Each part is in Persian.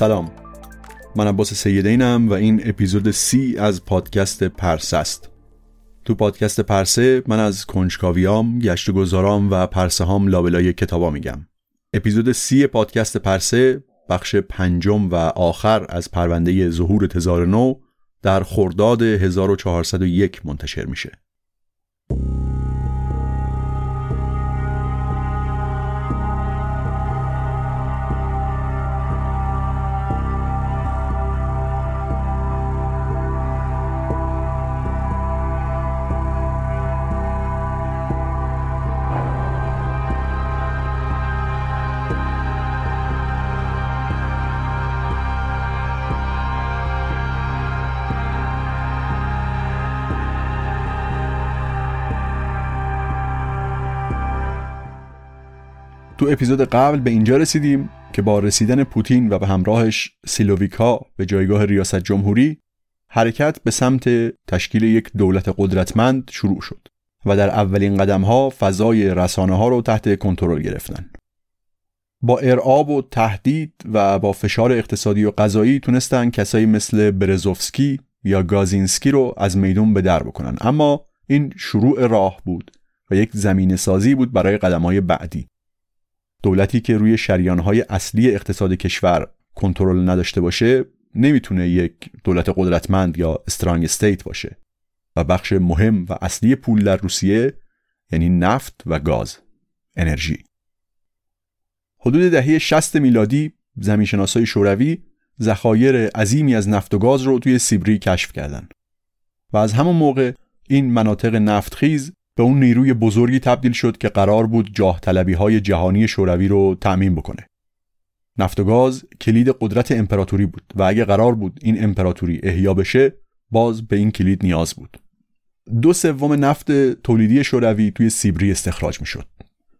سلام. من عباس سیدینم و این اپیزود سی از پادکست پرسه است. تو پادکست پرسه من از کنجکاویام، گشت و گذارام و پرسه هام لابلای کتابا میگم. اپیزود سی پادکست پرسه بخش پنجم و آخر از پرونده ظهور تزار نو در خرداد 1401 منتشر میشه. تو اپیزود قبل به اینجا رسیدیم که با رسیدن پوتین و به همراهش سیلوویکا به جایگاه ریاست جمهوری حرکت به سمت تشکیل یک دولت قدرتمند شروع شد و در اولین قدم ها فضای رسانه ها رو تحت کنترل گرفتن. با ارعاب و تهدید و با فشار اقتصادی و غذایی تونستن کسایی مثل برزوفسکی یا گازینسکی رو از میدون به در بکنن. اما این شروع راه بود و یک زمین سازی بود برای قدم های بعدی. دولتی که روی شریانهای اصلی اقتصاد کشور کنترل نداشته باشه نمی‌تونه یک دولت قدرتمند یا استرانگ استیت باشه. و بخش مهم و اصلی پول در روسیه یعنی نفت و گاز انرژی. حدود دهه 60 میلادی زمینشناسای شوروی ذخایر عظیمی از نفت و گاز رو توی سیبری کشف کردند و از همون موقع این مناطق نفتخیز به اون نیروی بزرگی تبدیل شد که قرار بود جاه طلبی های جهانی شوروی رو تأمین بکنه. نفت و گاز کلید قدرت امپراتوری بود و اگه قرار بود این امپراتوری احیا بشه باز به این کلید نیاز بود. دو سوم نفت تولیدی شوروی توی سیبری استخراج می شد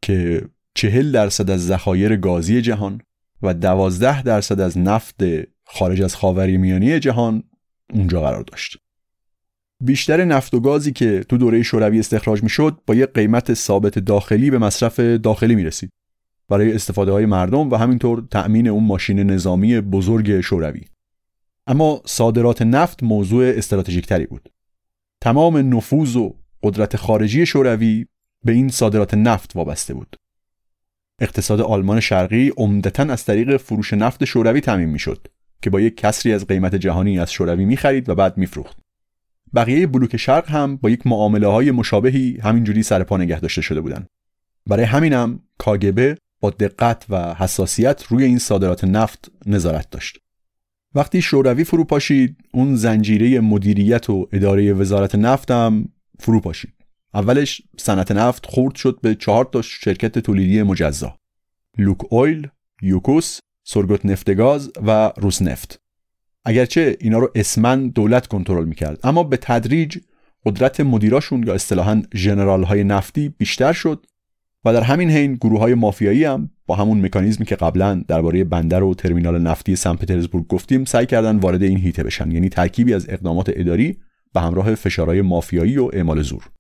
که چهل درصد از ذخایر گازی جهان و دوازده درصد از نفت خارج از خاوری میانی جهان اونجا قرار داشت. بیشتر نفت و گازی که تو دوره شوروی استخراج می‌شد با یک قیمت ثابت داخلی به مصرف داخلی می رسید برای استفاده های مردم و همینطور تأمین اون ماشین نظامی بزرگ شوروی. اما صادرات نفت موضوع استراتژیک تری بود. تمام نفوذ و قدرت خارجی شوروی به این صادرات نفت وابسته بود. اقتصاد آلمان شرقی عمدتا از طریق فروش نفت شوروی تامین می‌شد که با یک کسری از قیمت جهانی از شوروی می‌خرید و بعد میفروخت. بقیه بلوک شرق هم با یک معامله های مشابهی همینجوری سر پا نگه داشته شده بودن. برای همینم کاگبه با دقت و حساسیت روی این صادرات نفت نظارت داشت. وقتی شوروی فرو پاشید اون زنجیره مدیریت و اداره وزارت نفت هم فرو پاشید. اولش صنعت نفت خورد شد به چهار تا شرکت تولیدی مجزا لوک اویل، یوکوس، سرگوت نفتگاز و روس نفت. اگرچه اینا رو اسمن دولت کنترل می‌کرد اما به تدریج قدرت مدیراشون یا اصطلاحا ژنرال های نفتی بیشتر شد و در همین حین گروه های مافیایی هم با همون مکانیزمی که قبلا درباره بندر و ترمینال نفتی سن پترزبورگ گفتیم سعی کردن وارد این هیته بشن یعنی ترکیبی از اقدامات اداری به همراه فشارهای مافیایی و اعمال زور.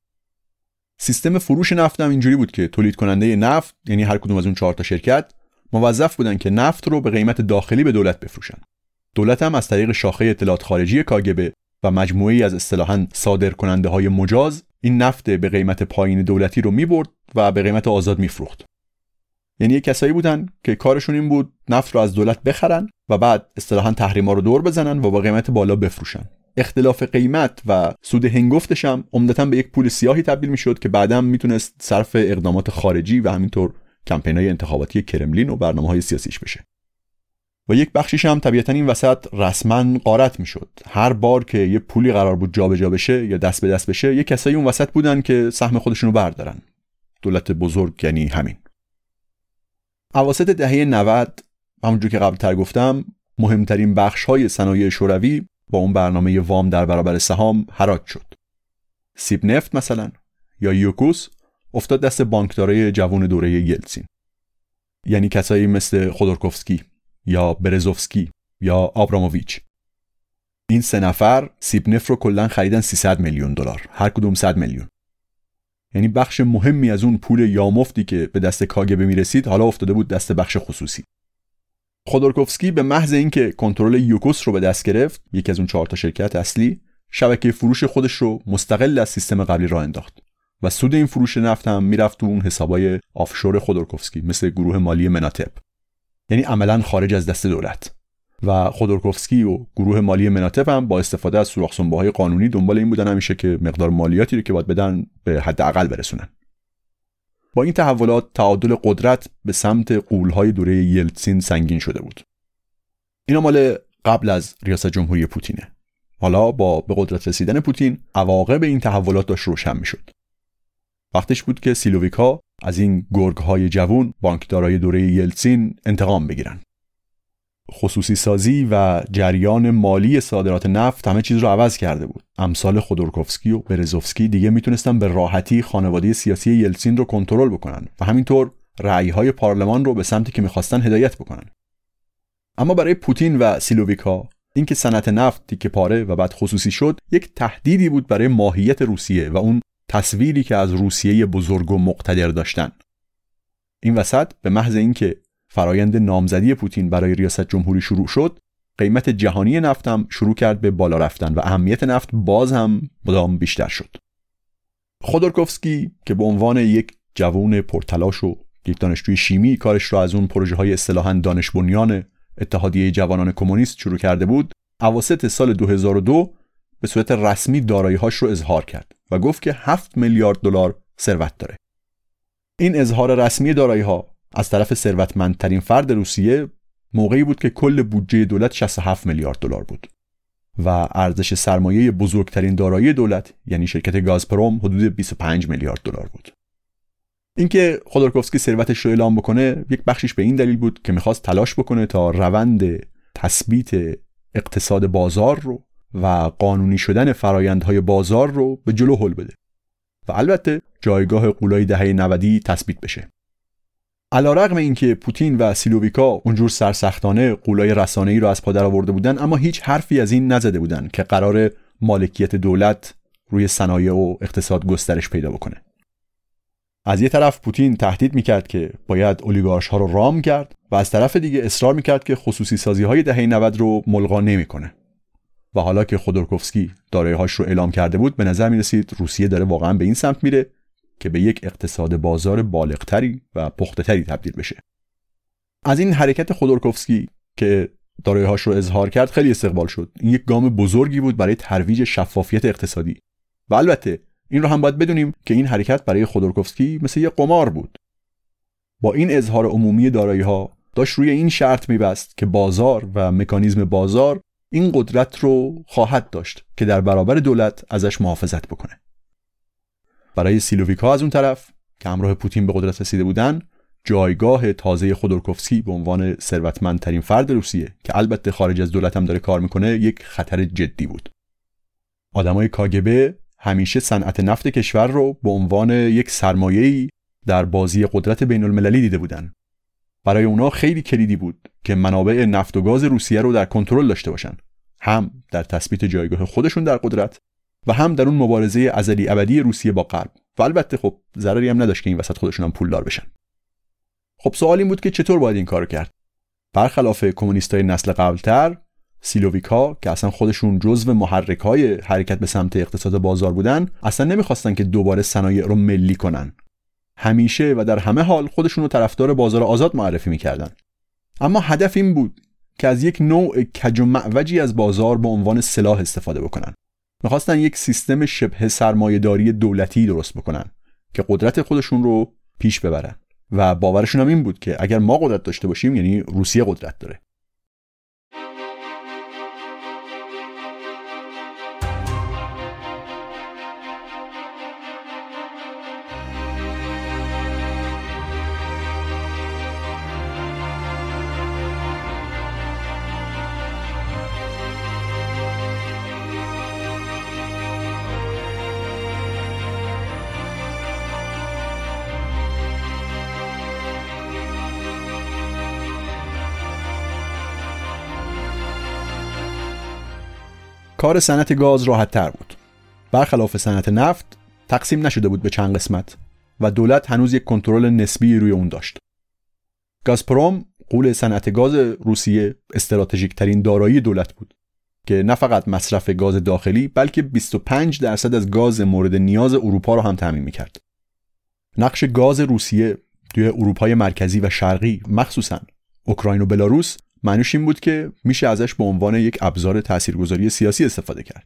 سیستم فروش نفت هم اینجوری بود که تولید کننده نفت یعنی هر کدوم از اون چهار تا شرکت موظف بودن که نفت رو به قیمت داخلی به دولت بفروشن. دولت هم از طریق شاخه اطلاعات خارجی کاگبه و مجموعی از اصطلاحا صادر کننده های مجاز این نفت به قیمت پایین دولتی رو می‌برد و به قیمت آزاد میفروخت. یعنی یک کسایی بودن که کارشون این بود نفت رو از دولت بخرن و بعد اصطلاحا تحریما رو دور بزنن و با قیمت بالا بفروشن. اختلاف قیمت و سود هنگفتش هم عمدتا به یک پول سیاهی تبدیل می‌شد که بعدا می‌تونست صرف اقدامات خارجی و همینطور کمپین های انتخاباتی کرملین و برنامه های سیاسیش بشه. و یک بخشیش هم طبیعتا این وسط رسما قارت می‌شد. هر بار که یه پولی قرار بود جابجا جا بشه یا دست به دست بشه یه کسایی اون وسط بودن که سهم خودشون رو بردارن. دولت بزرگ یعنی همین. اواسط دهه 90 همونجور که قبلتر گفتم مهمترین بخش های صنایع شوروی با اون برنامه وام در برابر سهام حراج شد. سیب نفت مثلا یا یوکوس افتاد دست بانکدارای جوان دوره یلتسین. یعنی کسایی مثل خودورکوفسکی. یا برزوفسکی یا آبراموویچ این سه نفر سیبنف رو کلا خریدن 300 میلیون دلار. هر کدوم 100 میلیون. یعنی بخش مهمی از اون پول یامفتی که به دست کاگبه می‌رسید حالا افتاده بود دست بخش خصوصی. خودورکوفسکی به محض اینکه کنترل یوکوس رو به دست گرفت یکی از اون چهار تا شرکت اصلی شبکه فروش خودش رو مستقل از سیستم قبلی راه انداخت و سود این فروش نفت هم می‌رفت تو اون حسابای آفشور خودورکوفسکی مثل گروه مالی مناتب. یعنی عملا خارج از دست دولت. و خودورکوفسکی و گروه مالی مناطب هم با استفاده از سوراخ های قانونی دنبال این بودن همیشه که مقدار مالیاتی رو که باید بدن به حداقل برسونن. با این تحولات تعادل قدرت به سمت قولهای دوره یلتسین سنگین شده بود. اینا مال قبل از ریاست جمهوری پوتینه. حالا با به قدرت رسیدن پوتین عواقب این تحولات داشت روشن می‌شد. وقتش بود که سیلوویکا از این گرگ های جوون بانکدارای دوره یلتسین انتقام بگیرن. خصوصی سازی و جریان مالی صادرات نفت همه چیز رو عوض کرده بود. امثال خودورکوفسکی و برزوفسکی دیگه می‌تونستن به راحتی خانواده سیاسی یلتسین رو کنترل بکنن و همینطور های پارلمان رو به سمتی که می‌خواستن هدایت بکنن. اما برای پوتین و سیلوویکا اینکه صنعت نفت تیکه پاره و بعد خصوصی شد یک تهدیدی بود برای ماهیت روسیه و اون تصویری که از روسیه بزرگ و مقتدر داشتن. این وسط به محض اینکه فرایند نامزدی پوتین برای ریاست جمهوری شروع شد قیمت جهانی نفتم شروع کرد به بالا رفتن و اهمیت نفت باز هم مدام بیشتر شد. خودورکوفسکی که به عنوان یک جوان پرتلاش و یک دانشجوی شیمی کارش را از اون پروژه های اصطلاحا دانش بنیان اتحادیه جوانان کمونیست شروع کرده بود اواسط سال 2002 به صورت رسمی دارایی‌هاش رو اظهار کرد. و گفت که 7 میلیارد دلار ثروت داره. این اظهار رسمی دارایی ها از طرف ثروتمندترین فرد روسیه موقعی بود که کل بودجه دولت 67 میلیارد دلار بود و ارزش سرمایه بزرگترین دارایی دولت یعنی شرکت گازپروم حدود 25 میلیارد دلار بود. اینکه خودورکوفسکی ثروتش رو اعلام بکنه یک بخشیش به این دلیل بود که می‌خواست تلاش بکنه تا روند تثبیت اقتصاد بازار رو و قانونی شدن فرایندهای بازار رو به جلو هل بده. و البته جایگاه قولای دهه 90 تثبیت بشه. علا رقم اینکه پوتین و سیلوویکا اونجور سرسختانه قولای رسانه‌ای رو از پادر آورده بودن اما هیچ حرفی از این نزده بودن که قرار مالکیت دولت روی صنایع و اقتصاد گسترش پیدا بکنه. از یه طرف پوتین تهدید می‌کرد که باید اولیگارش ها رو رام کرد و از طرف دیگه اصرار می‌کرد که خصوصی سازی های دهه 90 رو ملغا نمی‌کنه. و حالا که خودورکوفسکی هاش رو اعلام کرده بود به نظر می رسید روسیه داره واقعا به این سمت میره که به یک اقتصاد بازار بالغتری و پختهتری تبدیل بشه. از این حرکت خودورکوفسکی که دارایی‌هاش رو اظهار کرد خیلی استقبال شد. این یک گام بزرگی بود برای ترویج شفافیت اقتصادی. و البته این رو هم باید بدونیم که این حرکت برای خودورکوفسکی مثل یک قمار بود. با این اظهار عمومی دارایی ها داشت روی این شرط میبست که بازار و مکانیزم بازار این قدرت رو خواهد داشت که در برابر دولت ازش محافظت بکنه. برای سیلوویکا از اون طرف که همراه پوتین به قدرت رسیده بودن جایگاه تازه خودورکوفسکی به عنوان ثروتمندترین فرد روسیه که البته خارج از دولت هم داره کار می‌کنه یک خطر جدی بود. آدمای کاگبه همیشه صنعت نفت کشور رو به عنوان یک سرمایه‌ای در بازی قدرت بین المللی دیده بودن. برای اونا خیلی کلیدی بود که منابع نفت و گاز روسیه رو در کنترل داشته باشن. هم در تثبیت جایگاه خودشون در قدرت و هم در اون مبارزه ازلی ابدی روسیه با غرب. و البته خب ضرری هم نداشت که این وسط خودشون هم پولدار بشن. خب سوال این بود که چطور باید این کارو کرد؟ برخلاف کمونیستای نسل قبلتر سیلوویکا که اصلا خودشون جزو محرک های حرکت به سمت اقتصاد بازار بودن اصلا نمی‌خواستن که دوباره صنایع رو ملی کنن. همیشه و در همه حال خودشون رو طرفدار بازار آزاد معرفی می‌کردن. اما هدف این بود که از یک نوع کج و معوجی از بازار به عنوان سلاح استفاده بکنن. می‌خواستن یک سیستم شبه سرمایهداری دولتی درست بکنن که قدرت خودشون رو پیش ببرن. و باورشون هم این بود که اگر ما قدرت داشته باشیم یعنی روسیه قدرت داره. کار صنعت گاز راحت تر بود برخلاف صنعت نفت تقسیم نشده بود به چند قسمت و دولت هنوز یک کنترل نسبی روی اون داشت گازپروم قول صنعت گاز روسیه استراتژیک ترین دارایی دولت بود که نه فقط مصرف گاز داخلی بلکه 25 درصد از گاز مورد نیاز اروپا رو هم تامین می‌کرد. نقش گاز روسیه توی اروپای مرکزی و شرقی مخصوصا اوکراین و بلاروس معنیش این بود که میشه ازش به عنوان یک ابزار تاثیرگذاری سیاسی استفاده کرد.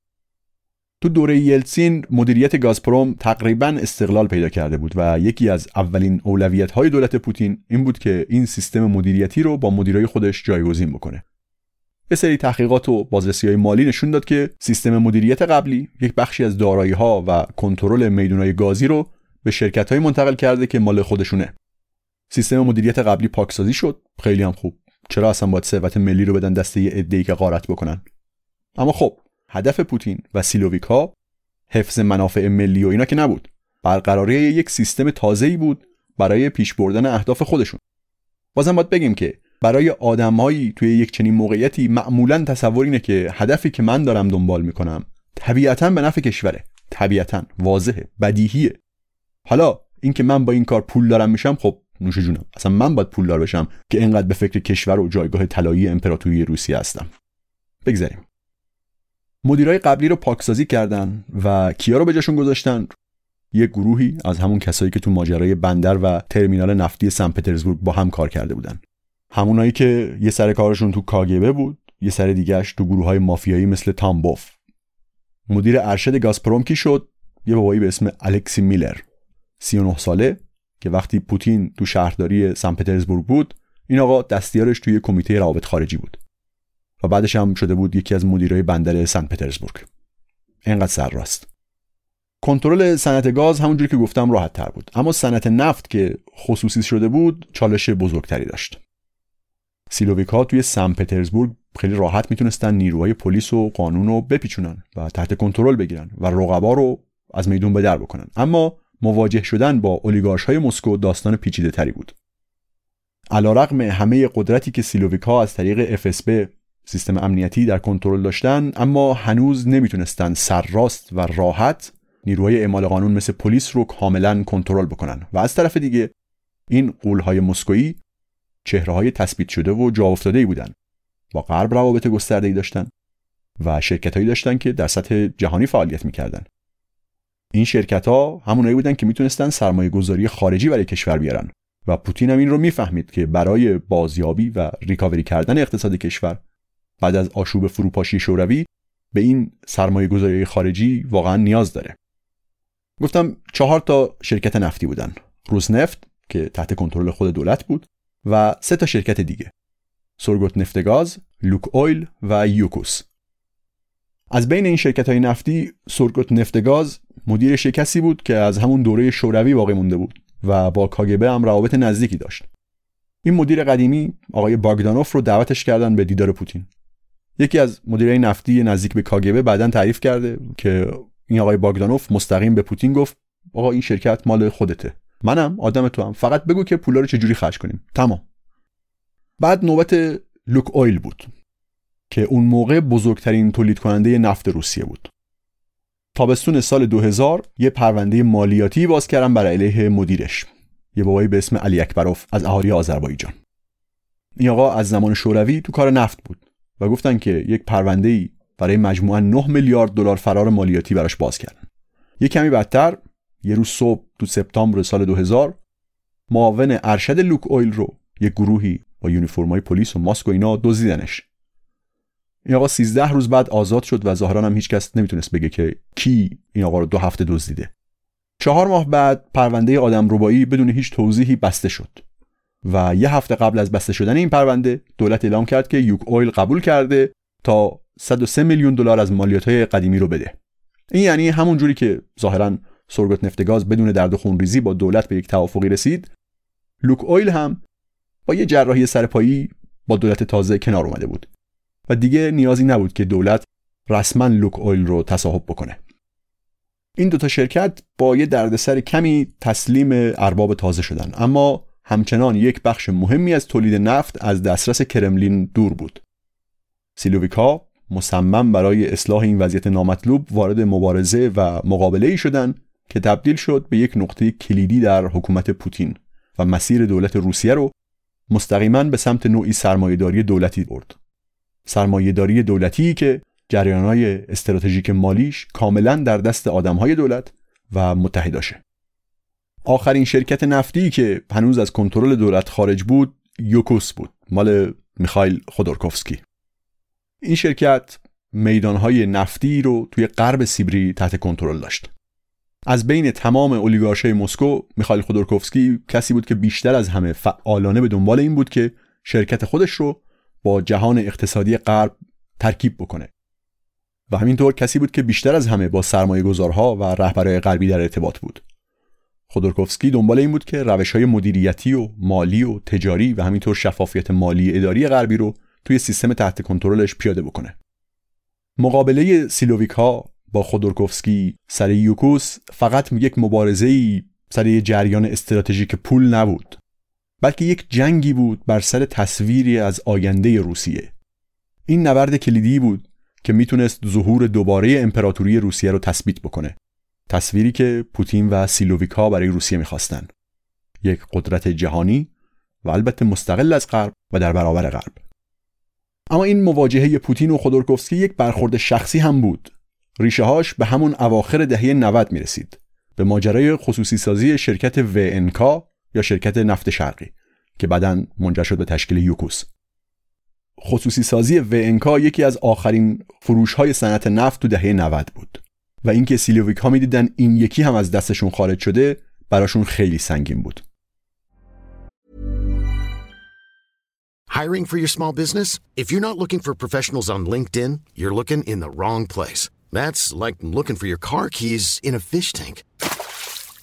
تو دوره یلتسین مدیریت گازپروم تقریبا استقلال پیدا کرده بود و یکی از اولین اولویت های دولت پوتین این بود که این سیستم مدیریتی رو با مدیرای خودش جایگزین بکنه. یه سری تحقیقات و بازرسی های مالی نشون داد که سیستم مدیریت قبلی یک بخشی از دارایی ها و کنترل میدونای گازی رو به شرکت های منتقل کرده که مال خودشونه. سیستم مدیریت قبلی پاکسازی شد. خیلی هم خوب. چرا اصلا باید ثروت ملی رو بدن دسته یه عده‌ای که غارت بکنن؟ اما خب هدف پوتین و سیلوویکا حفظ منافع ملی و اینا که نبود. برقراری یک سیستم تازه‌ای بود برای پیش بردن اهداف خودشون. بازم باید بگیم که برای آدمهایی توی یک چنین موقعیتی معمولا تصور اینه که هدفی که من دارم دنبال می‌کنم طبیعتا به نفع کشوره. طبیعتا واضحه بدیهیه. حالا اینکه من با این کار پول دارم میشم خب نوش جونم. اصلا من باید پولدار بشم که اینقدر به فکر کشور و جایگاه طلایی امپراتوری روسیه هستم. بگذاریم. مدیرای قبلی رو پاکسازی کردن و کیا رو به جاشون گذاشتن؟ یک گروهی از همون کسایی که تو ماجرای بندر و ترمینال نفتی سن پترزبورگ با هم کار کرده بودن. همونایی که یه سر کارشون تو کاگبه بود یه سر دیگهش تو گروه های مافیایی مثل تامبوف مدیر ارشد گازپروم کی شد؟ یه بابایی به اسم الکسی میلر. 39 ساله که وقتی پوتین تو شهرداری سن پترزبورگ بود این آقا دستیارش توی کمیته روابط خارجی بود و بعدش هم شده بود یکی از مدیرای بندر سن پترزبورگ. اینقدر سر راست. کنترل صنعت گاز همونجوری که گفتم راحت تر بود. اما صنعت نفت که خصوصی شده بود چالش بزرگتری داشت. سیلوویکا توی سن پترزبورگ خیلی راحت می‌تونستن نیروهای پلیس و قانون رو بپیچونن و تحت کنترل بگیرن و رقبا رو از میدون به در بکنن. اما مواجه شدن با اولیگارش های مسکو داستان پیچیده تری بود. علیرغم همه قدرتی که سیلوویکا از طریق FSB سیستم امنیتی در کنترل داشتن اما هنوز نمی‌تونستن سرراست و راحت نیروهای اعمال قانون مثل پلیس رو کاملا کنترل بکنن و از طرف دیگه این قولهای مسکویی چهره های تثبیت شده و جا افتاده بودن با غرب روابط گسترده ای داشتن و شرکت هایی داشتن که در سطح جهانی فعالیت می‌کردن این شرکت ها همونایی بودن که می‌تونستن سرمایه گذاری خارجی برای کشور بیارن. و پوتین هم این رو می‌فهمید که برای بازیابی و ریکاوری کردن اقتصاد کشور بعد از آشوب فروپاشی شوروی به این سرمایه گذاری خارجی واقعا نیاز داره. گفتم چهار تا شرکت نفتی بودن. روزنفت که تحت کنترل خود دولت بود و سه تا شرکت دیگه. سرگوت نفتگاز، لوک اویل و یوکوس. از بین این شرکت های نفتی سرگوت نفتگاز مدیر شکستی بود که از همون دوره شوروی باقی مونده بود و با کاگبه هم روابط نزدیکی داشت. این مدیر قدیمی آقای باگدانوف رو دعوتش کردن به دیدار پوتین. یکی از مدیرای نفتی نزدیک به کاگبه بعدا تعریف کرده که این آقای باگدانوف مستقیم به پوتین گفت آقا این شرکت مال خودته. منم آدم تو هم. فقط بگو که پولا رو چجوری خرج کنیم. تمام. بعد نوبت لوک اویل بود. که اون موقع بزرگترین تولید کننده نفت روسیه بود. تابستون سال 2000 یه پرونده مالیاتی باز کردن برای علیه مدیرش. یه بابایی به اسم علی اکبروف از اهالی آذربایجان. این آقا از زمان شوروی تو کار نفت بود و گفتن که یک پرونده ای برای مجموعا 9 میلیارد دلار فرار مالیاتی براش باز کردن. یه کمی بدتر یه روز صبح تو سپتامبر سال 2000 معاون ارشد لوک اویل رو یه گروهی با یونیفرمای پلیس و ماسک و اینا دزدیدنش. این آقا 13 روز بعد آزاد شد و ظاهرا هم هیچکس نمی‌تونست بگه که کی این آقا رو دو هفته دزدیده. چهار ماه بعد پرونده آدم روبایی بدون هیچ توضیحی بسته شد و یه هفته قبل از بسته شدن این پرونده دولت اعلام کرد که یوک اویل قبول کرده تا 103 میلیون دلار از مالیات های قدیمی رو بده. این یعنی همون جوری که ظاهرا سرگوت نفتگاز بدون درد و خونریزی با دولت به یک توافقی رسید لوک اویل هم با یه جراحی سرپایی با دولت تازه کنار اومده بود. و دیگه نیازی نبود که دولت رسما لوک اویل رو تصاحب بکنه. این دوتا شرکت با یه دردسر کمی تسلیم ارباب تازه شدن. اما همچنان یک بخش مهمی از تولید نفت از دسترس کرملین دور بود. سیلوویکا مصمم برای اصلاح این وضعیت نامطلوب وارد مبارزه و مقابله ای شدن که تبدیل شد به یک نقطه کلیدی در حکومت پوتین و مسیر دولت روسیه رو مستقیما به سمت نوعی سرمایهداری دولتی برد. سرمایهداری دولتی که جریانهای استراتژیک مالیش کاملا در دست آدمهای دولت و متحداشه. آخرین شرکت نفتی که هنوز از کنترل دولت خارج بود یوکوس بود مال میخایل خودورکوفسکی این شرکت میدانهای نفتی رو توی غرب سیبری تحت کنترل داشت از بین تمام اولیگارشای مسکو میخایل خودورکوفسکی کسی بود که بیشتر از همه فعالانه به دنبال این بود که شرکت خودش رو با جهان اقتصادی غرب ترکیب بکنه. و همینطور کسی بود که بیشتر از همه با سرمایه گذارها و رهبرهای غربی در ارتباط بود. خودورکوفسکی دنبال این بود که روش های مدیریتی و مالی و تجاری و همینطور شفافیت مالی اداری غربی رو توی سیستم تحت کنترلش پیاده بکنه. مقابله سیلوویکا با خودورکوفسکی سر یوکوس فقط یک مبارزه ای سر جریان استراتژیک پول نبود. بلکه یک جنگی بود بر سر تصویری از آینده روسیه. این نبرد کلیدی بود که می‌تونست ظهور دوباره امپراتوری روسیه رو تثبیت بکنه. تصویری که پوتین و سیلوویکا برای روسیه می‌خواستن یک قدرت جهانی و البته مستقل از غرب و در برابر غرب. اما این مواجهه پوتین و خودورکوفسکی یک برخورد شخصی هم بود. ریشه هاش به همون اواخر دهه 90 می رسید به ماجرای خصوصی سازی شرکت VNK یا شرکت نفت شرقی که بعدا منجر شد به تشکیل یوکوس خصوصی سازی VNK یکی از آخرین فروش های صنعت نفت تو دهه 90 بود و اینکه سیلوویک ها می‌دیدن این یکی هم از دستشون خارج شده براشون خیلی سنگین بود Hiring for your small business? If you're not looking for professionals on LinkedIn, you're looking in the wrong place. That's like looking for your car keys in a fish tank.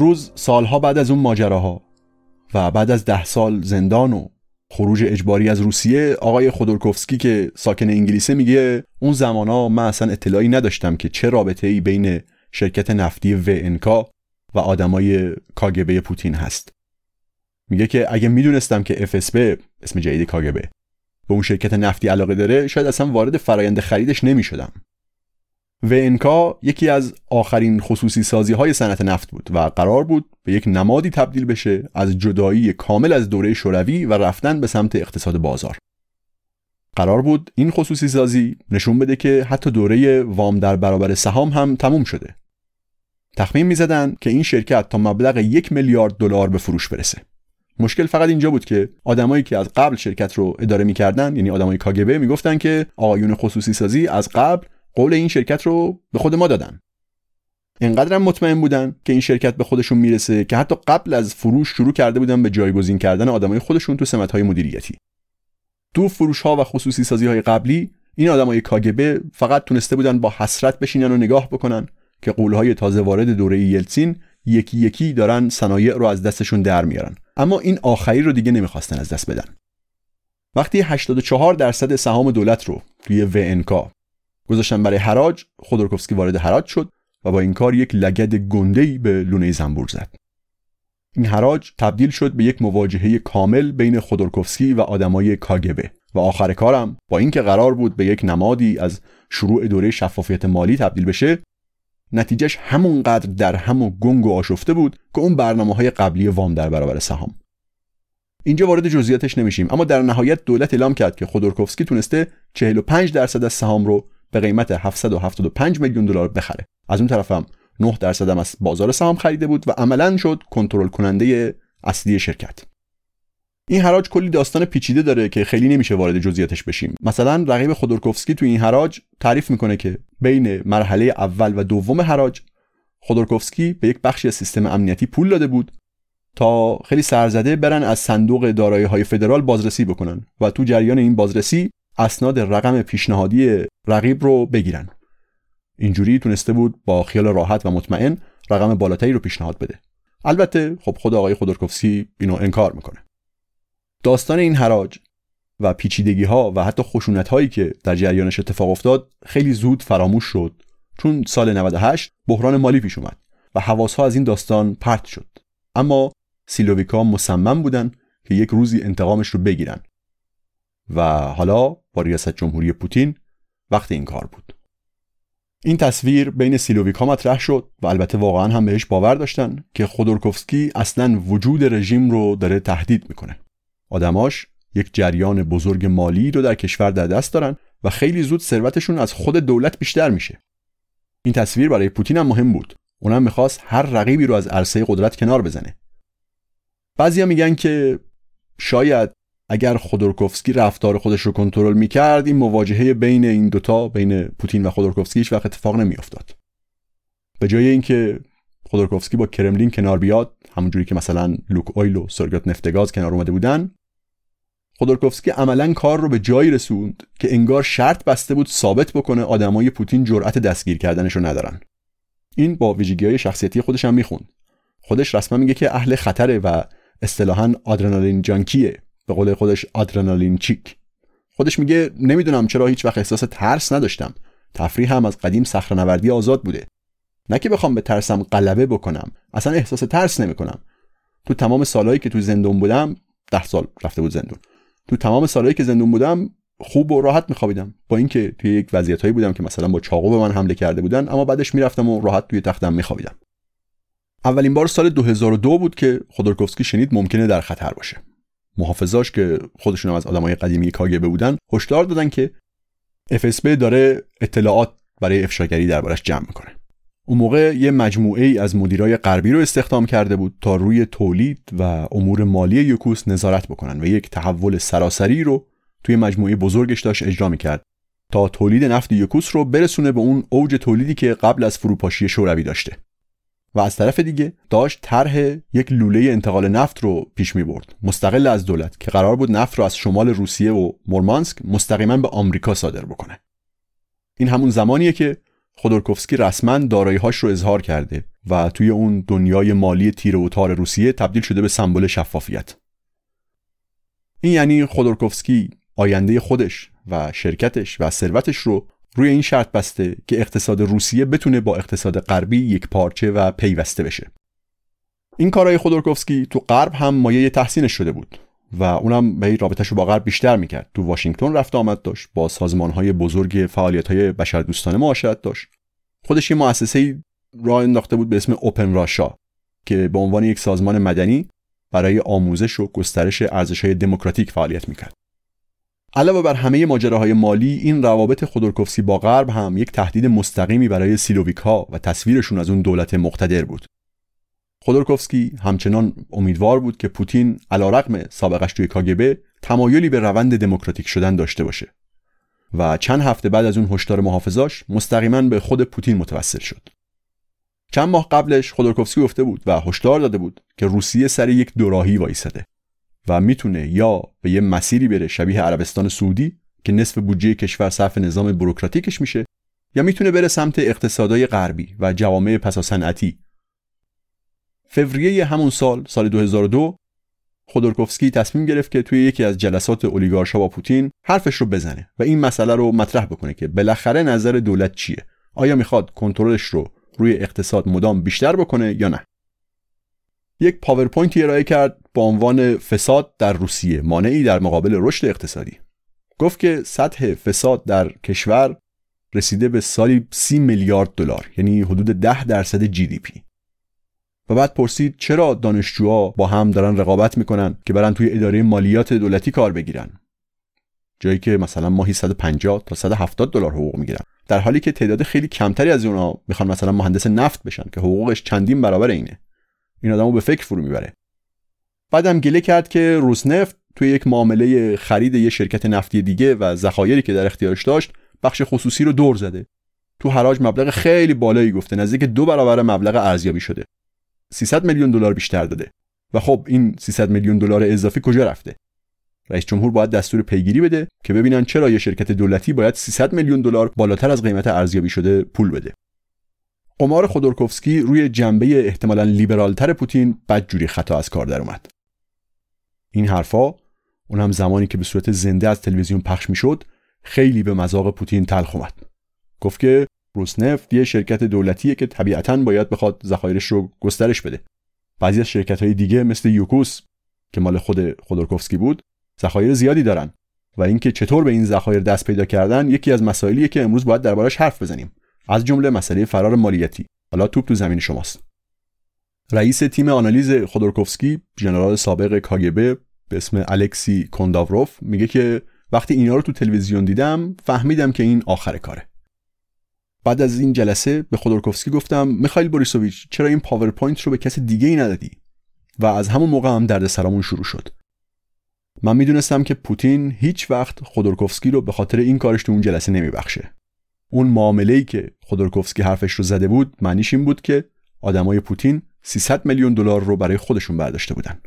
امروز سالها بعد از اون ماجراها و بعد از ده سال زندان و خروج اجباری از روسیه آقای خودورکوفسکی که ساکن انگلیسه میگه اون زمانا من اصلا اطلاعی نداشتم که چه رابطه ای بین شرکت نفتی ونکا و آدمای کاگبه پوتین هست. میگه که اگه می‌دونستم که FSB اسم جدید کاگبه به اون شرکت نفتی علاقه داره شاید اصلا وارد فرایند خریدش نمی‌شدم. ونکا یکی از آخرین خصوصی سازی های صنعت نفت بود و قرار بود به یک نمادی تبدیل بشه از جدایی کامل از دوره شوروی و رفتن به سمت اقتصاد بازار. قرار بود این خصوصی سازی نشون بده که حتی دوره وام در برابر سهام هم تموم شده. تخمین می‌زدن که این شرکت تا مبلغ یک میلیارد دلار به فروش برسه. مشکل فقط اینجا بود که آدمایی که از قبل شرکت رو اداره می‌کردن یعنی آدمای کاگبه می‌گفتن که آقایون خصوصی سازی از قبل قول این شرکت رو به خود ما دادن. اینقدر مطمئن بودن که این شرکت به خودشون می‌رسه که حتی قبل از فروش شروع کرده بودن به جایگزین کردن آدمای خودشون تو سمت های مدیریتی. تو فروش ها و خصوصی سازی های قبلی این آدمای کاگبه فقط تونسته بودن با حسرت بشینن و نگاه بکنن که قولهای تازه وارد دوره یلتسین یکی یکی دارن صنایع رو از دستشون در میارن. اما این آخری رو دیگه نمی‌خواستن از دست بدن. وقتی 84 درصد سهام دولت رو توی ونکا گذاشتن برای حراج خودروکوفسکی وارد حراج شد و با این کار یک لگد گنده‌ای به لونه زنبور زد. این حراج تبدیل شد به یک مواجهه کامل بین خودروکوفسکی و آدمای کاگبه و آخر کارم با اینکه قرار بود به یک نمادی از شروع دوره شفافیت مالی تبدیل بشه نتیجهش همونقدر در هم و گنگ و آشفته بود که اون برنامه های قبلی وام در برابر سهام. اینجا وارد جزئیاتش نمیشیم اما در نهایت دولت اعلام کرد که خودورکوفسکی تونسته 45 درصد از سهام رو به قیمت 775 میلیون دلار بخره. از اون طرفم 9 درصد هم از بازار سهام خریده بود و عملا شد کنترل کننده اصلی شرکت. این حراج کلی داستان پیچیده داره که خیلی نمیشه وارد جزئیاتش بشیم. مثلا رقیب خودورکوفسکی تو این حراج تعریف می‌کنه که بین مرحله اول و دوم حراج خودورکوفسکی به یک بخشی از سیستم امنیتی پول داده بود تا خیلی سرزده برن از صندوق دارایی های فدرال بازرسی بکنن و تو جریان این بازرسی اسناد رقم پیشنهادی رقیب رو بگیرن. اینجوری تونسته بود با خیال راحت و مطمئن رقم بالاتری رو پیشنهاد بده. البته خب خود آقای خودورکوفسکی اینو انکار می‌کنه. داستان این حراج و پیچیدگی ها و حتی خشونت هایی که در جریانش اتفاق افتاد خیلی زود فراموش شد. چون سال 98 بحران مالی پیش اومد و حواس ها از این داستان پرت شد. اما سیلوویکا مصمم بودن که یک روزی انتقامش رو بگیرن. و حالا با ریاست جمهوری پوتین وقت این کار بود. این تصویر بین سیلوویکا مطرح شد و البته واقعا هم بهش باور داشتن که خودورکوفسکی اصلا وجود رژیم رو داره تهدید می‌کنه. آدماش یک جریان بزرگ مالی رو در کشور در دست دارن و خیلی زود ثروتشون از خود دولت بیشتر میشه. این تصویر برای پوتین هم مهم بود. اونم می‌خواست هر رقیبی رو از عرصه قدرت کنار بزنه. بعضیا میگن که شاید اگر خودورکوفسکی رفتار خودش رو کنترل می‌کرد این مواجهه بین این دوتا بین پوتین و خودورکوفسکی هیچ وقت اتفاق نمیافتاد. به جای اینکه خودورکوفسکی با کرملین کنار بیاد همونجوری که مثلا لوک اویل و سرگات نفتگاز کنار اومده بودن خودورکوفسکی عملا کار رو به جایی رسوند که انگار شرط بسته بود ثابت بکنه آدمای پوتین جرأت دستگیر کردنش رو ندارن. این با ویژگی شخصیتی خودش هم می‌خوند. خودش رسما میگه که اهل خطره و اصطلاحا آدرنالین جانکیه. به قول خودش آدرنالین چیک. خودش میگه نمی‌دونم چرا هیچ وقت احساس ترس نداشتم. تفریح هم از قدیم صخره آزاد بوده. نه که بخوام به ترسم غلبه بکنم. اصلا احساس ترس نمی‌کنم. تو تمام سالهایی که تو زندون بودم ده سال رفته بود زندون. تو تمام سالهایی که زندون بودم خوب و راحت میخوابیدم. با اینکه توی یک وضعیتهایی بودم که مثلا با چاقو به من حمله کرده بودن اما بعدش می‌رفتم و راحت توی تختم میخوابیدم. اولین بار سال 2002 بود که خودورکوفسکی شنید ممکنه در خطر باشه. محافظاش که خودشون هم از آدمای قدیمی کاگبه بودن هشدار دادن که FSB داره اطلاعات برای افشاگری دربارش جمع می‌کنه. اون موقع یه مجموعه ای از مدیرای غربی رو استخدام کرده بود تا روی تولید و امور مالی یوکوس نظارت بکنن و یک تحول سراسری رو توی مجموعه بزرگش داشت اجرا می‌کرد تا تولید نفت یوکوس رو برسونه به اون اوج تولیدی که قبل از فروپاشی شوروی داشته. و از طرف دیگه داشت طرح یک لوله انتقال نفت رو پیش می برد مستقل از دولت که قرار بود نفت رو از شمال روسیه و مورمانسک مستقیما به آمریکا صادر بکنه این همون زمانیه که خودورکوفسکی رسما دارایی‌هاش رو اظهار کرده و توی اون دنیای مالی تیر و تار روسیه تبدیل شده به سمبل شفافیت. این یعنی خودورکوفسکی آینده خودش و شرکتش و ثروتش رو روی این شرط بسته که اقتصاد روسیه بتونه با اقتصاد غربی یک پارچه و پیوسته بشه. این کارهای خودورکوفسکی تو غرب هم مایه تحسینش شده بود و اونم به رابطهش رو با غرب بیشتر می‌کرد. تو واشنگتن رفت آمد داشت با سازمان های بزرگ فعالیت های بشردوستانه معاشرت داشت. خودش یه مؤسسه راه انداخته بود به اسم اوپن راشا که به عنوان یک سازمان مدنی برای آموزش و گسترش ارزش های دموکراتیک فعالیت می‌کرد. علاوه بر همه ماجراهای مالی این روابط خودورکوفسکی با غرب هم یک تهدید مستقیمی برای سیلوویک ها و تصویرشون از اون دولت مقتدر بود. خودورکوفسکی همچنان امیدوار بود که پوتین علیرغم سابقش توی کاگبه تمایلی به روند دموکراتیک شدن داشته باشه و چند هفته بعد از اون هشدار محافظاش مستقیما به خود پوتین متوسل شد. چند ماه قبلش خودورکوفسکی گفته بود و هشدار داده بود که روسیه سر یک دوراهی وایساده. و می‌تونه یا به یه مسیری بره شبیه عربستان سعودی که نصف بودجه کشور صرف نظام بروکراتیکش میشه یا می‌تونه بره سمت اقتصادای غربی و جوامع پسا صنعتی فوریه همون سال سال 2002 خودورکوفسکی تصمیم گرفت که توی یکی از جلسات اولیگارشا با پوتین حرفش رو بزنه و این مسئله رو مطرح بکنه که بالاخره نظر دولت چیه؟ آیا می‌خواد کنترلش رو روی اقتصاد مدام بیشتر بکنه یا نه؟ یک پاورپوینتی ارائه کرد با عنوان فساد در روسیه مانعی در مقابل رشد اقتصادی. گفت که سطح فساد در کشور رسیده به سالی سی میلیارد دلار یعنی حدود ده درصد GDP. و بعد پرسید چرا دانشجوها با هم دارن رقابت می‌کنن که برن توی اداره مالیات دولتی کار بگیرن؟ جایی که مثلا ماهی 150 تا 170 دلار حقوق می‌گیرن. در حالی که تعداد خیلی کمتری از اونا می‌خوان مثلا مهندس نفت بشن که حقوقش چندین برابر اینه. این آدمو به فکر فرو می‌بره. بعدم گله کرد که روسنفت توی یک معامله خرید یه شرکت نفتی دیگه و ذخایری که در اختیارش داشت بخش خصوصی رو دور زده. تو حراج مبلغ خیلی بالایی گفته نزدیک دو برابر مبلغ ارزیابی شده. 300 میلیون دلار بیشتر داده. و خب این 300 میلیون دلار اضافی کجا رفته؟ رئیس جمهور باید دستور پیگیری بده که ببینن چرا یه شرکت دولتی باید 300 میلیون دلار بالاتر از قیمت ارزیابی شده پول بده. قمار خودورکوفسکی روی جنبه احتمالا لیبرالتر پوتین بدجوری خطا از کار در اومد. این حرفا اونم زمانی که به صورت زنده از تلویزیون پخش می‌شد خیلی به مذاق پوتین تلخ اومد. گفت که روسنفت یه شرکت دولتیه که طبیعتا باید بخواد ذخایرش رو گسترش بده. بعضی از شرکت های دیگه مثل یوکوس که مال خود خودورکوفسکی بود ذخایر زیادی دارن و اینکه چطور به این ذخایر دست پیدا کردن یکی از مسائلیه که امروز باید دربارش حرف بزنیم. از جمله مسئله فرار مالیاتی. حالا توپ تو زمین شماست. رئیس تیم آنالیز خودورکوفسکی ژنرال سابق کاگبه به اسم الکسی کونداوروف میگه که وقتی اینا رو تو تلویزیون دیدم فهمیدم که این آخر کاره. بعد از این جلسه به خودورکوفسکی گفتم میخائیل بوریسوویچ چرا این پاورپوینت رو به کس دیگه ای ندادی؟ و از همون موقع هم درد سرامون شروع شد. من می‌دونستم که پوتین هیچ وقت خودورکوفسکی رو به خاطر این کارش تو اون جلسه نمیبخشه. اون معامله که خودورکوفسکی حرفش رو زده بود معنیش این بود که آدمای پوتین 300 میلیون دلار رو برای خودشون برداشته بودن.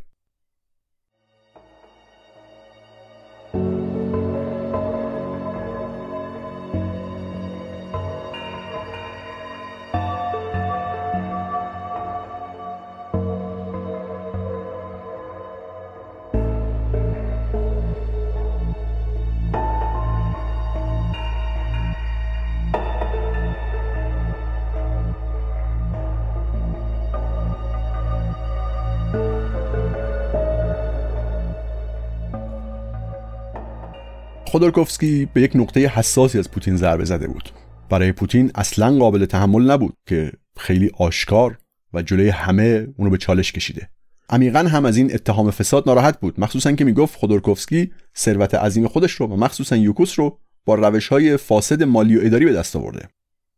خودورکوفسکی به یک نقطه حساسی از پوتین ضربه زده بود. برای پوتین اصلا قابل تحمل نبود که خیلی آشکار و جلوی همه اونو به چالش کشیده. عمیقا هم از این اتهام فساد ناراحت بود. مخصوصا که می‌گفت خودورکوفسکی ثروت عظیم خودش رو و مخصوصا یوکوس رو با روش های فاسد مالی و اداری به دست آورده.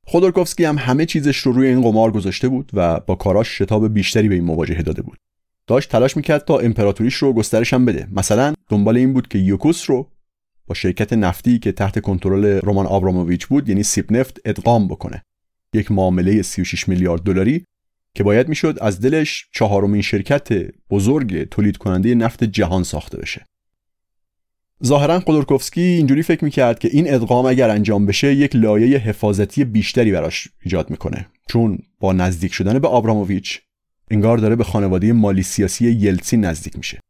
خودورکوفسکی هم همه چیزش رو روی این قمار گذاشته بود و با کاراش شتاب بیشتری به این مواجهه داده بود. داشت تلاش می‌کرد تا امپراتوریش رو گسترش هم بده. مثلا دنبال این بود که یوکوس رو با شرکت نفتی که تحت کنترل رومان آبراموویچ بود یعنی سیپ نفت ادغام بکنه. یک معامله 36 میلیارد دلاری که باید می‌شد از دلش چهارمین شرکت بزرگ تولید کننده نفت جهان ساخته بشه. ظاهرا خودورکوفسکی اینجوری فکر می‌کرد که این ادغام اگر انجام بشه یک لایه حفاظتی بیشتری براش ایجاد می‌کنه. چون با نزدیک شدن به آبراموویچ انگار داره به خانواده مالی سیاسی یلتسین نزدیک میشه.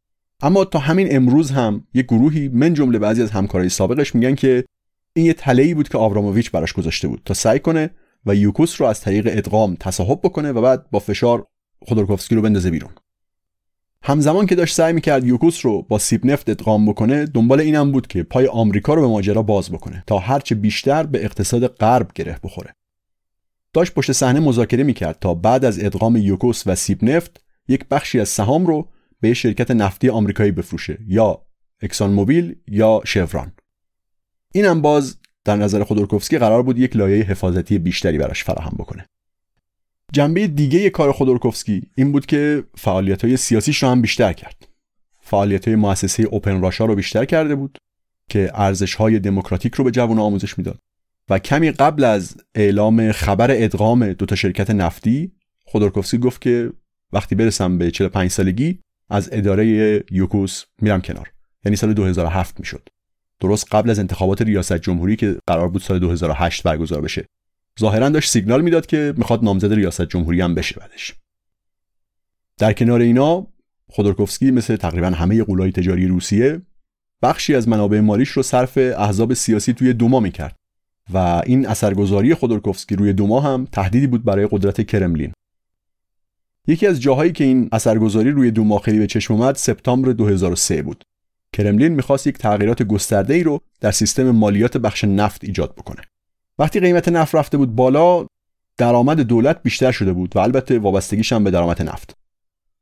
اما تا همین امروز هم یک گروهی من جمله بعضی از همکارای سابقش میگن که این یه تله بود که آبراموویچ براش گذاشته بود تا سعی کنه و یوکوس رو از طریق ادغام تصاحب بکنه و بعد با فشار خودورکوفسکی رو بندازه بیرون. همزمان که داشت سعی می‌کرد یوکوس رو با سیب نفت ادغام بکنه دنبال اینم بود که پای آمریکا رو به ماجرا باز بکنه تا هرچه بیشتر به اقتصاد غرب گره بخوره. داشت پشت صحنه مذاکره می‌کرد تا بعد از ادغام یوکوس و سیب نفت یک بخشی از سهام رو به شرکت نفتی آمریکایی بفروشه یا اکسان موبیل یا شفران. اینم باز در نظر خودورکوفسکی قرار بود یک لایه حفاظتی بیشتری براش فراهم بکنه. جنبه دیگه کار خودورکوفسکی این بود که فعالیت های سیاسیش رو هم بیشتر کرد. فعالیت های مؤسسه اوپن راشا رو بیشتر کرده بود که ارزش های دموکراتیک رو به جوان آموزش می‌داد. و کمی قبل از اعلام خبر ادغام دو تا شرکت نفتی خودورکوفسکی گفت که وقتی برسم به 45 سالگی از اداره یوکوس میرم کنار. یعنی سال 2007 می‌شد. درست قبل از انتخابات ریاست جمهوری که قرار بود سال 2008 برگزار بشه. ظاهرا داشت سیگنال می‌داد که می‌خواد نامزد ریاست جمهوری هم بشه بعدش. در کنار اینا خودورکوفسکی مثل تقریبا همه قولای تجاری روسیه بخشی از منابع مالیش رو صرف احزاب سیاسی توی دوما می‌کرد و این اثرگذاری خودورکوفسکی روی دوما هم تهدیدی بود برای قدرت کرملین. یکی از جاهایی که این اثرگذاری روی دوما خیلی به چشم اومد سپتامبر 2003 بود. کرملین می‌خواست یک تغییرات گسترده ای رو در سیستم مالیات بخش نفت ایجاد بکنه. وقتی قیمت نفت رفته بود بالا درآمد دولت بیشتر شده بود و البته وابستگیش هم به درآمد نفت.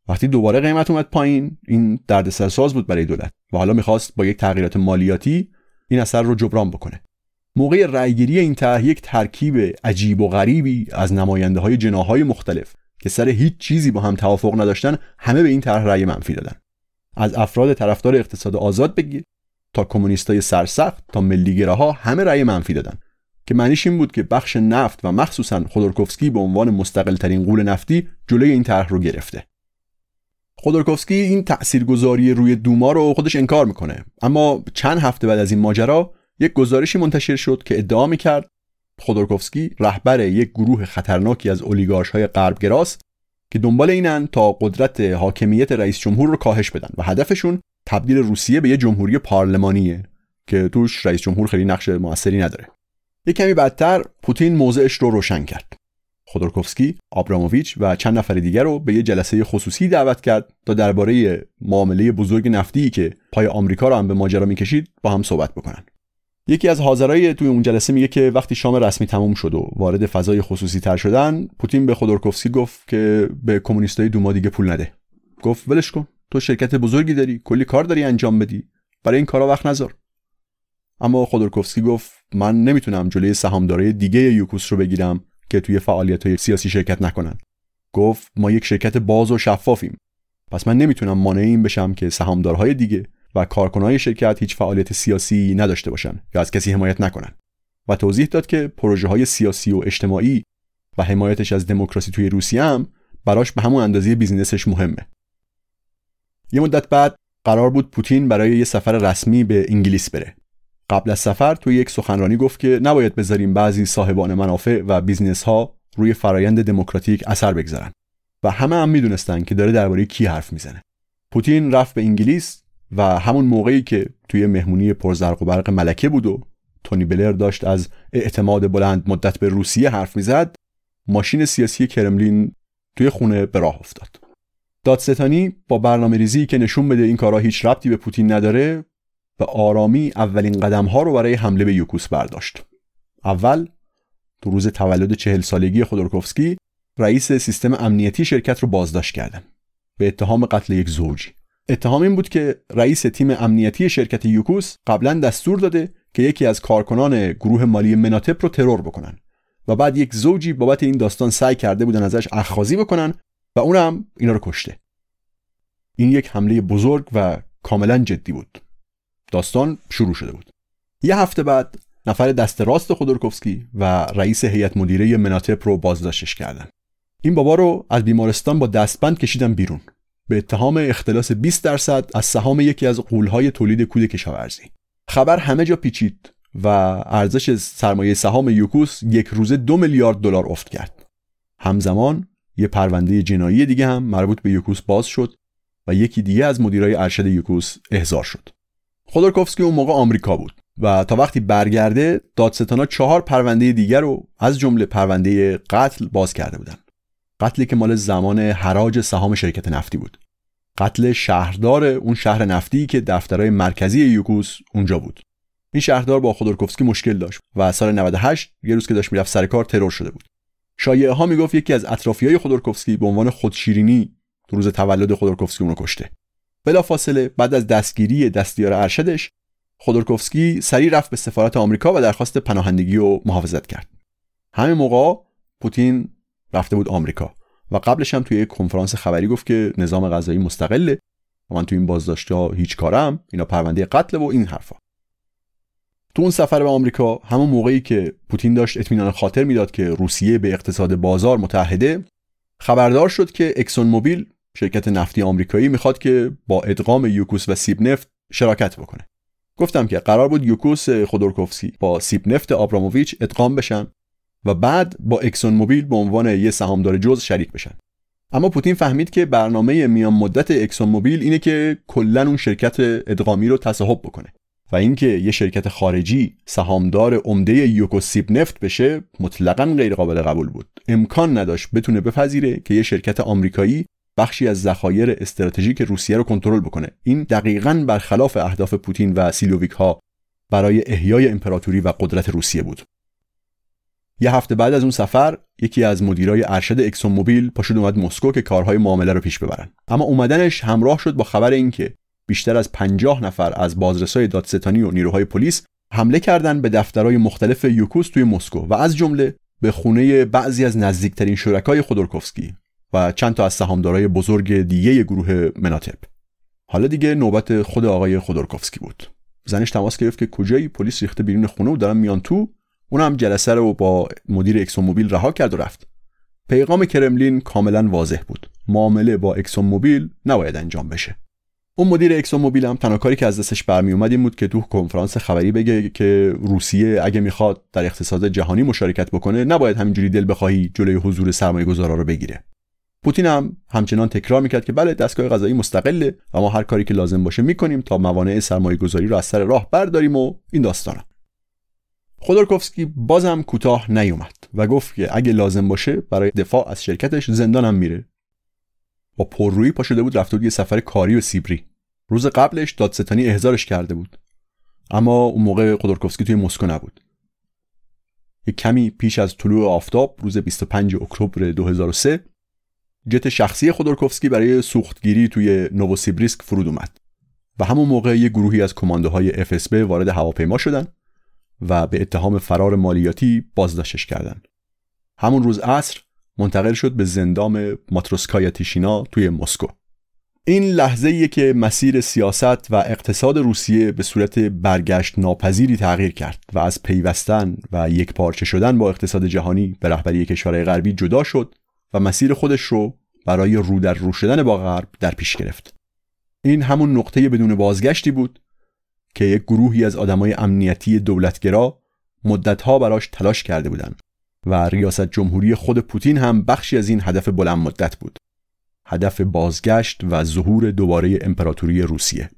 وقتی دوباره قیمت اومد پایین این دردسرساز بود برای دولت و حالا می‌خواست با یک تغییرات مالیاتی این اثر رو جبران بکنه. موقع رأیگیری این طرح یک ترکیب عجیب و غریبی از نماینده های جناهای مختلف که سر هیچ چیزی با هم توافق نداشتن همه به این طرح رأی منفی دادن. از افراد طرفدار اقتصاد آزاد بگیر تا کمونیستای سرسخت تا ملیگراها همه رأی منفی دادن. که معنیش این بود که بخش نفت و مخصوصا خودورکوفسکی به عنوان مستقل ترین قول نفتی جلوی این طرح رو گرفته. خودورکوفسکی این تاثیرگذاری روی دوما رو خودش انکار می‌کنه. اما چند هفته بعد از این ماجرا یک گزارشی منتشر شد که ادعا می‌کرد خودورکوفسکی رهبر یک گروه خطرناکی از اولیگارش های غربگراست که دنبال اینن تا قدرت حاکمیت رئیس جمهور رو کاهش بدن و هدفشون تبدیل روسیه به یه جمهوری پارلمانیه که توش رئیس جمهور خیلی نقش موثری نداره یه کمی بعدتر پوتین موضعش رو روشن کرد خودورکوفسکی، آبراموویچ و چند نفر دیگر رو به یه جلسه خصوصی دعوت کرد تا درباره معامله بزرگ نفتی که پای آمریکا رو هم به ماجرا می‌کشید با هم صحبت بکنن. یکی از حاضرای توی اون جلسه میگه که وقتی شام رسمی تموم شد و وارد فضای خصوصی تر شدن پوتین به خودورکوفسکی گفت که به کمونیستای دوما دیگه پول نده. گفت ولش کن تو شرکت بزرگی داری کلی کار داری انجام بدی. برای این کارا وقت نذار. اما خودورکوفسکی گفت من نمی‌تونم جلوی سهامدارای دیگه یوکوس رو بگیرم که توی فعالیت های سیاسی شرکت نکنن. گفت ما یک شرکت باز و شفافیم. پس من نمی‌تونم مانع این بشم که سهامدارهای دیگه و کارکنای شرکت هیچ فعالیت سیاسی نداشته باشن یا از کسی حمایت نکنن و توضیح داد که پروژه های سیاسی و اجتماعی و حمایتش از دموکراسی توی روسیه هم براش به همون اندازه بیزینسش مهمه. یه مدت بعد قرار بود پوتین برای یه سفر رسمی به انگلیس بره. قبل از سفر توی یک سخنرانی گفت که نباید بذاریم بعضی صاحبان منافع و بیزینس ها روی فرایند دموکراتیک اثر بگذارن. و همه هم می‌دونستن که داره درباره کی حرف می‌زنه. پوتین رفت به انگلیس و همون موقعی که توی مهمونی پرزرق و برق ملکه بود و تونی بلر داشت از اعتماد بلند مدت به روسیه حرف می‌زد ماشین سیاسی کرملین توی خونه به راه افتاد. دادستانی با برنامه ریزی که نشون بده این کارا هیچ ربطی به پوتین نداره به آرامی اولین قدم ها رو برای حمله به یوکوس برداشت. اول تو روز تولد چهل سالگی خودورکوفسکی رئیس سیستم امنیتی شرکت رو بازداشت کردن. به اتهام قتل یک زوجی. اتهام این بود که رئیس تیم امنیتی شرکت یوکوس قبلا دستور داده که یکی از کارکنان گروه مالی مناتپ رو ترور بکنن و بعد یک زوجی بابت این داستان سعی کرده بودن ازش اخخازی بکنن و اونم اینا رو کشته. این یک حمله بزرگ و کاملا جدی بود. داستان شروع شده بود. یه هفته بعد نفر دست راست خودورکوفسکی و رئیس هیئت مدیره مناتپ رو بازداشتش کردن. این بابا رو از بیمارستان با دستبند کشیدن بیرون. به اتهام اختلاس 20 درصد از سهام یکی از قولهای تولید کود کشاورزی. خبر همه جا پیچید و ارزش سرمایه سهام یوکوس یک روزه دو میلیارد دلار افت کرد. همزمان یه پرونده جنایی دیگه هم مربوط به یوکوس باز شد و یکی دیگه از مدیرای ارشد یوکوس احضار شد. خودورکوفسکی اون موقع آمریکا بود و تا وقتی برگرده دادستانا چهار پرونده دیگر رو از جمله پرونده قتل باز کرده بودن. قتلی که مال زمان حراج سهام شرکت نفتی بود. قتل شهردار اون شهر نفتی که دفترهای مرکزی یوکوس اونجا بود. این شهردار با خودورکوفسکی مشکل داشت و سال 98 یه روز که داشت می‌رفت سر کار ترور شده بود. شایعه ها می‌گفت یکی از اطرافیای خودورکوفسکی به عنوان خودشیرینی تو روز تولد خودورکوفسکی اونو کشته. بلافاصله بعد از دستگیری دستیار ارشدش خودورکوفسکی سریع رفت به سفارت آمریکا و درخواست پناهندگی و محافظت کرد. همین موقع پوتین رفته بود آمریکا. و قبلش هم توی یک کنفرانس خبری گفت که نظام غذایی مستقله و من تو این بازداشتها هیچ کارم اینا پرونده قتل و این حرفا. تو اون سفر به آمریکا همون موقعی که پوتین داشت اطمینان خاطر می‌داد که روسیه به اقتصاد بازار متحده خبردار شد که اکسون موبیل شرکت نفتی آمریکایی می‌خواد که با ادغام یوکوس و سیب نفت شراکت بکنه. گفتم که قرار بود یوکوس خودورکوفسکی با سیب نفت آبراموویچ ادغام بشن. و بعد با اکسون موبیل به عنوان یه سهامدار جزء شریک بشن. اما پوتین فهمید که برنامه میان مدت اکسون موبیل اینه که کلا اون شرکت ادغامی رو تصاحب بکنه و اینکه یه شرکت خارجی سهامدار عمده یوکوس سیب نفت بشه مطلقا غیر قابل قبول بود. امکان نداشت بتونه بپذیره که یه شرکت آمریکایی بخشی از ذخایر استراتژیک روسیه رو کنترل بکنه. این دقیقا برخلاف اهداف پوتین و سیلوویک ها برای احیای امپراتوری و قدرت روسیه بود. یه هفته بعد از اون سفر یکی از مدیرای ارشد اکسون موبیل پاشد اومد مسکو که کارهای معامله رو پیش ببرن. اما اومدنش همراه شد با خبر اینکه بیشتر از 50 نفر از بازرسای دادستانی و نیروهای پلیس حمله کردند به دفترهای مختلف یوکوس توی مسکو و از جمله به خونه بعضی از نزدیکترین شرکای خودورکوفسکی و چند تا از سهامدارای بزرگ دیگه گروه مناتپ حالا دیگه نوبت خود آقای خودورکوفسکی بود. زنش تماس گرفت که کجایی؟ پلیس ریخته بیرون خونه و دارن میان تو. اون هم جلسه رو با مدیر اکسون موبیل رها کرد و رفت. پیغام کرملین کاملا واضح بود. معامله با اکسون موبیل نباید انجام بشه. اون مدیر اکسون موبیل هم تنها کاری که از دستش برمی اومد این بود که تو کنفرانس خبری بگه که روسیه اگه می‌خواد در اقتصاد جهانی مشارکت بکنه نباید همینجوری دل بخواهی جلوی حضور سرمایه گذارا رو بگیره. پوتین هم همچنان تکرار می‌کرد که بله دستگاه غذایی مستقله و ما هر کاری که لازم باشه می‌کنیم تا موانع سرمایه گذاری رو از سر راه برداریم و این داستانم خودورکوفسکی بازم کوتاه نیومد و گفت که اگه لازم باشه برای دفاع از شرکتش زندانم میره. با پررویی پا شده بود رفته بود سفر کاری و سیبری. روز قبلش دادستانی احضارش کرده بود. اما اون موقع خودورکوفسکی توی مسکو نبود. یه کمی پیش از طلوع آفتاب روز 25 اکتبر 2003 جت شخصی خودورکوفسکی برای سوختگیری توی نووسیبریسک فرود اومد. و همون موقع یه گروهی از کماندوهای FSB وارد هواپیما شدن و به اتهام فرار مالیاتی بازداشتش کردند. همون روز عصر منتقل شد به زندام ماتروسکایا تیشینا توی مسکو. این لحظه که مسیر سیاست و اقتصاد روسیه به صورت برگشت ناپذیری تغییر کرد و از پیوستن و یک پارچه شدن با اقتصاد جهانی به رهبری کشورهای غربی جدا شد و مسیر خودش رو برای رو در رو شدن با غرب در پیش گرفت. این همون نقطه بدون بازگشتی بود که یک گروهی از آدمای امنیتی دولتگرا مدتها براش تلاش کرده بودند و ریاست جمهوری خود پوتین هم بخشی از این هدف بلند مدت بود. هدف بازگشت و ظهور دوباره امپراتوری روسیه.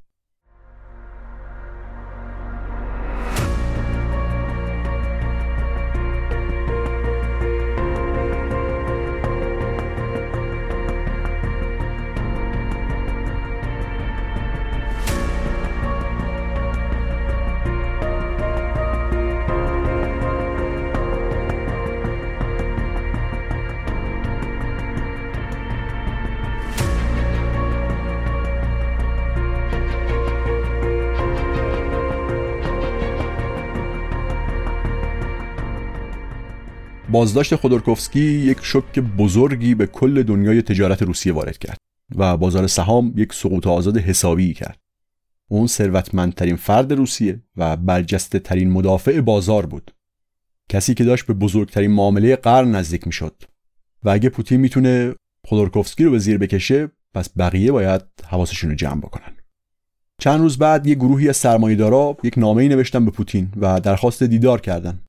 بازداشت خودورکوفسکی یک شک بزرگی به کل دنیای تجارت روسیه وارد کرد و بازار سهام یک سقوط آزاد حسابی کرد. اون ثروتمندترین فرد روسیه و برجسته ترین مدافع بازار بود. کسی که داشت به بزرگترین معامله قرن نزدیک می‌شد و اگه پوتین می‌تونه خودورکوفسکی رو به زیر بکشه پس بقیه باید حواسشون رو جمع بکنن چند روز بعد یه گروهی از سرمایه‌دارا یک نامه‌ای نوشتن به پوتین و درخواست دیدار کردن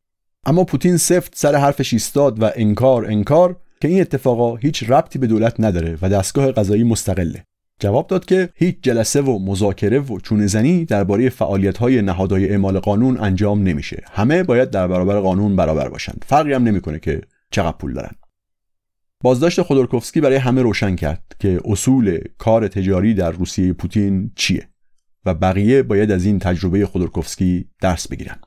اما پوتین سفت سر حرفش ایستاد و انکار انکار که این اتفاقا هیچ ربطی به دولت نداره و دستگاه قضایی مستقله. جواب داد که هیچ جلسه و مذاکره و چونه زنی درباره فعالیت‌های نهادهای اعمال قانون انجام نمیشه. همه باید در برابر قانون برابر باشند. فرقی هم نمی‌کنه که چقدر پول دارن. بازداشت خودورکوفسکی برای همه روشن کرد که اصول کار تجاری در روسیه پوتین چیه و بقیه باید از این تجربه خودورکوفسکی درس بگیرن.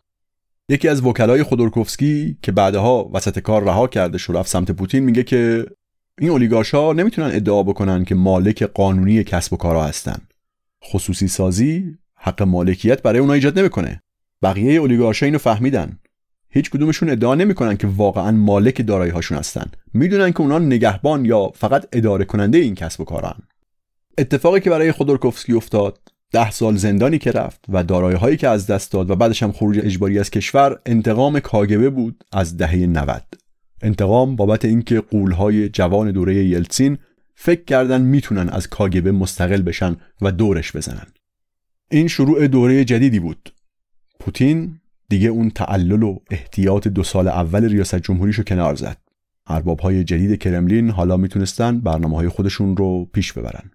یکی از وکلای خودورکوفسکی که بعدها وسط کار رها کرده شد رفت سمت پوتین میگه که این اولیگارشا نمی‌تونن ادعا بکنن که مالک قانونی کسب و کارها هستن. خصوصی سازی حق مالکیت برای اونها ایجاد نمی‌کنه. بقیه اولیگارشا اینو فهمیدن. هیچ کدومشون ادعا نمی‌کنن که واقعا مالک دارایی هاشون هستن. می‌دونن که اونا نگهبان یا فقط اداره کننده این کسب و کارن اتفاقی که برای خودورکوفسکی افتاد ده سال زندانی که رفت و دارایی هایی که از دست داد و بعدش هم خروج اجباری از کشور انتقام کاگبه بود از دهه 90 انتقام بابت اینکه قولهای جوان دوره یلتسین فکر کردن می‌تونن از کاگبه مستقل بشن و دورش بزنن. این شروع دوره جدیدی بود. پوتین دیگه اون تعلل و احتیاط دو سال اول ریاست جمهوریشو کنار زد. ارباب های جدید کرملین حالا می‌تونستن برنامه های خودشون رو پیش ببرن.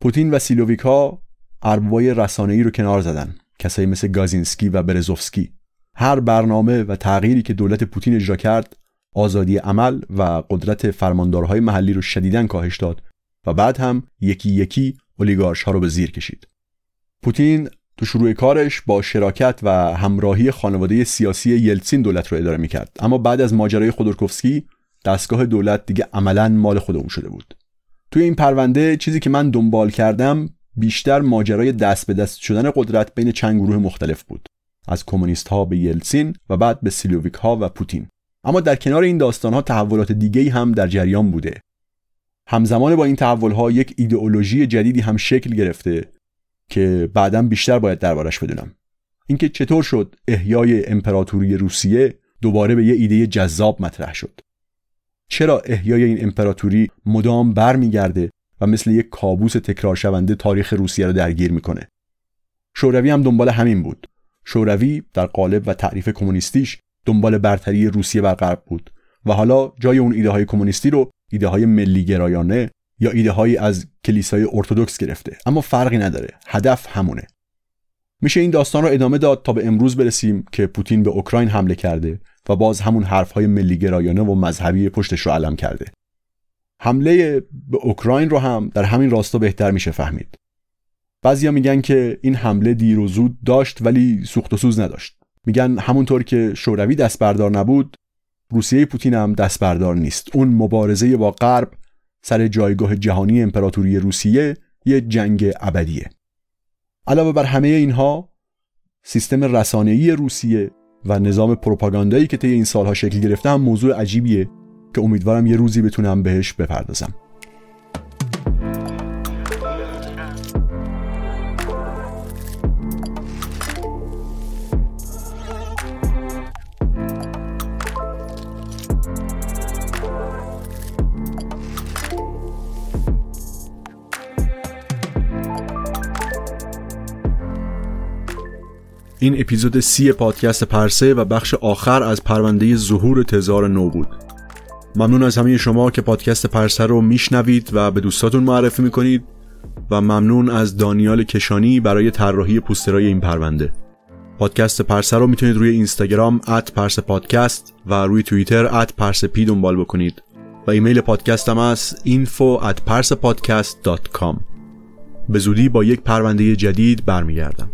پوتین و سیلوویکا اربابای رسانه‌ای رو کنار زدن. کسایی مثل گازینسکی و برزوفسکی. هر برنامه و تغییری که دولت پوتین اجرا کرد آزادی عمل و قدرت فرماندارهای محلی رو شدیداً کاهش داد و بعد هم یکی یکی اولیگارش ها رو به زیر کشید. پوتین تو شروع کارش با شراکت و همراهی خانواده سیاسی یلتسین دولت رو اداره می‌کرد. اما بعد از ماجرای خودورکوفسکی دستگاه دولت دیگه عملا مال خودمون شده بود. توی این پرونده چیزی که من دنبال کردم بیشتر ماجرای دست به دست شدن قدرت بین چند گروه مختلف بود. از کمونیست ها به یلسین و بعد به سیلوویک ها و پوتین. اما در کنار این داستان ها تحولات دیگه هم در جریان بوده. همزمان با این تحول ها یک ایدئولوژی جدیدی هم شکل گرفته که بعدا بیشتر باید دربارش بدونم. اینکه چطور شد احیای امپراتوری روسیه دوباره به یه ایده جذاب مطرح شد. چرا احیای این امپراتوری مدام برمیگرده و مثل یک کابوس تکرار شونده تاریخ روسیه رو درگیر می‌کنه. شوروی هم دنبال همین بود. شوروی در قالب و تعریف کمونیستیش دنبال برتری روسیه بر غرب بود و حالا جای اون ایده های کمونیستی رو ایده های ملی گرایانه یا ایده های از کلیسای ارتودکس گرفته. اما فرقی نداره. هدف همونه. میشه این داستان رو ادامه داد تا به امروز برسیم که پوتین به اوکراین حمله کرده و باز همون حرف های ملی گرایانه و مذهبی پشتش رو علم کرده. حمله به اوکراین رو هم در همین راستا بهتر میشه فهمید. بعضیا میگن که این حمله دیر و زود داشت ولی سوخت و سوز نداشت. میگن همونطور که شوروی دست بردار نبود روسیه پوتین هم دست بردار نیست. اون مبارزه با غرب سر جایگاه جهانی امپراتوری روسیه یه جنگ ابدیه. علاوه بر همه اینها سیستم رسانه‌ای روسیه و نظام پروپاگاندایی که طی این سالها شکل گرفته هم موضوع عجیبیه. که امیدوارم یه روزی بتونم بهش بپردازم. این اپیزود سی پادکست پرسه و بخش آخر از پرونده ظهور تزار نو بود. ممنون از همه شما که پادکست پرسه رو میشنوید و به دوستاتون معرفی می‌کنید و ممنون از دانیال کشانی برای طراحی پوسترای این پرونده. پادکست پرسه رو می‌تونید روی اینستاگرام at پرسه پادکست و روی توییتر at پرسه پی دنبال بکنید. و ایمیل پادکستم از info at به زودی با یک پرونده جدید برمیگردم.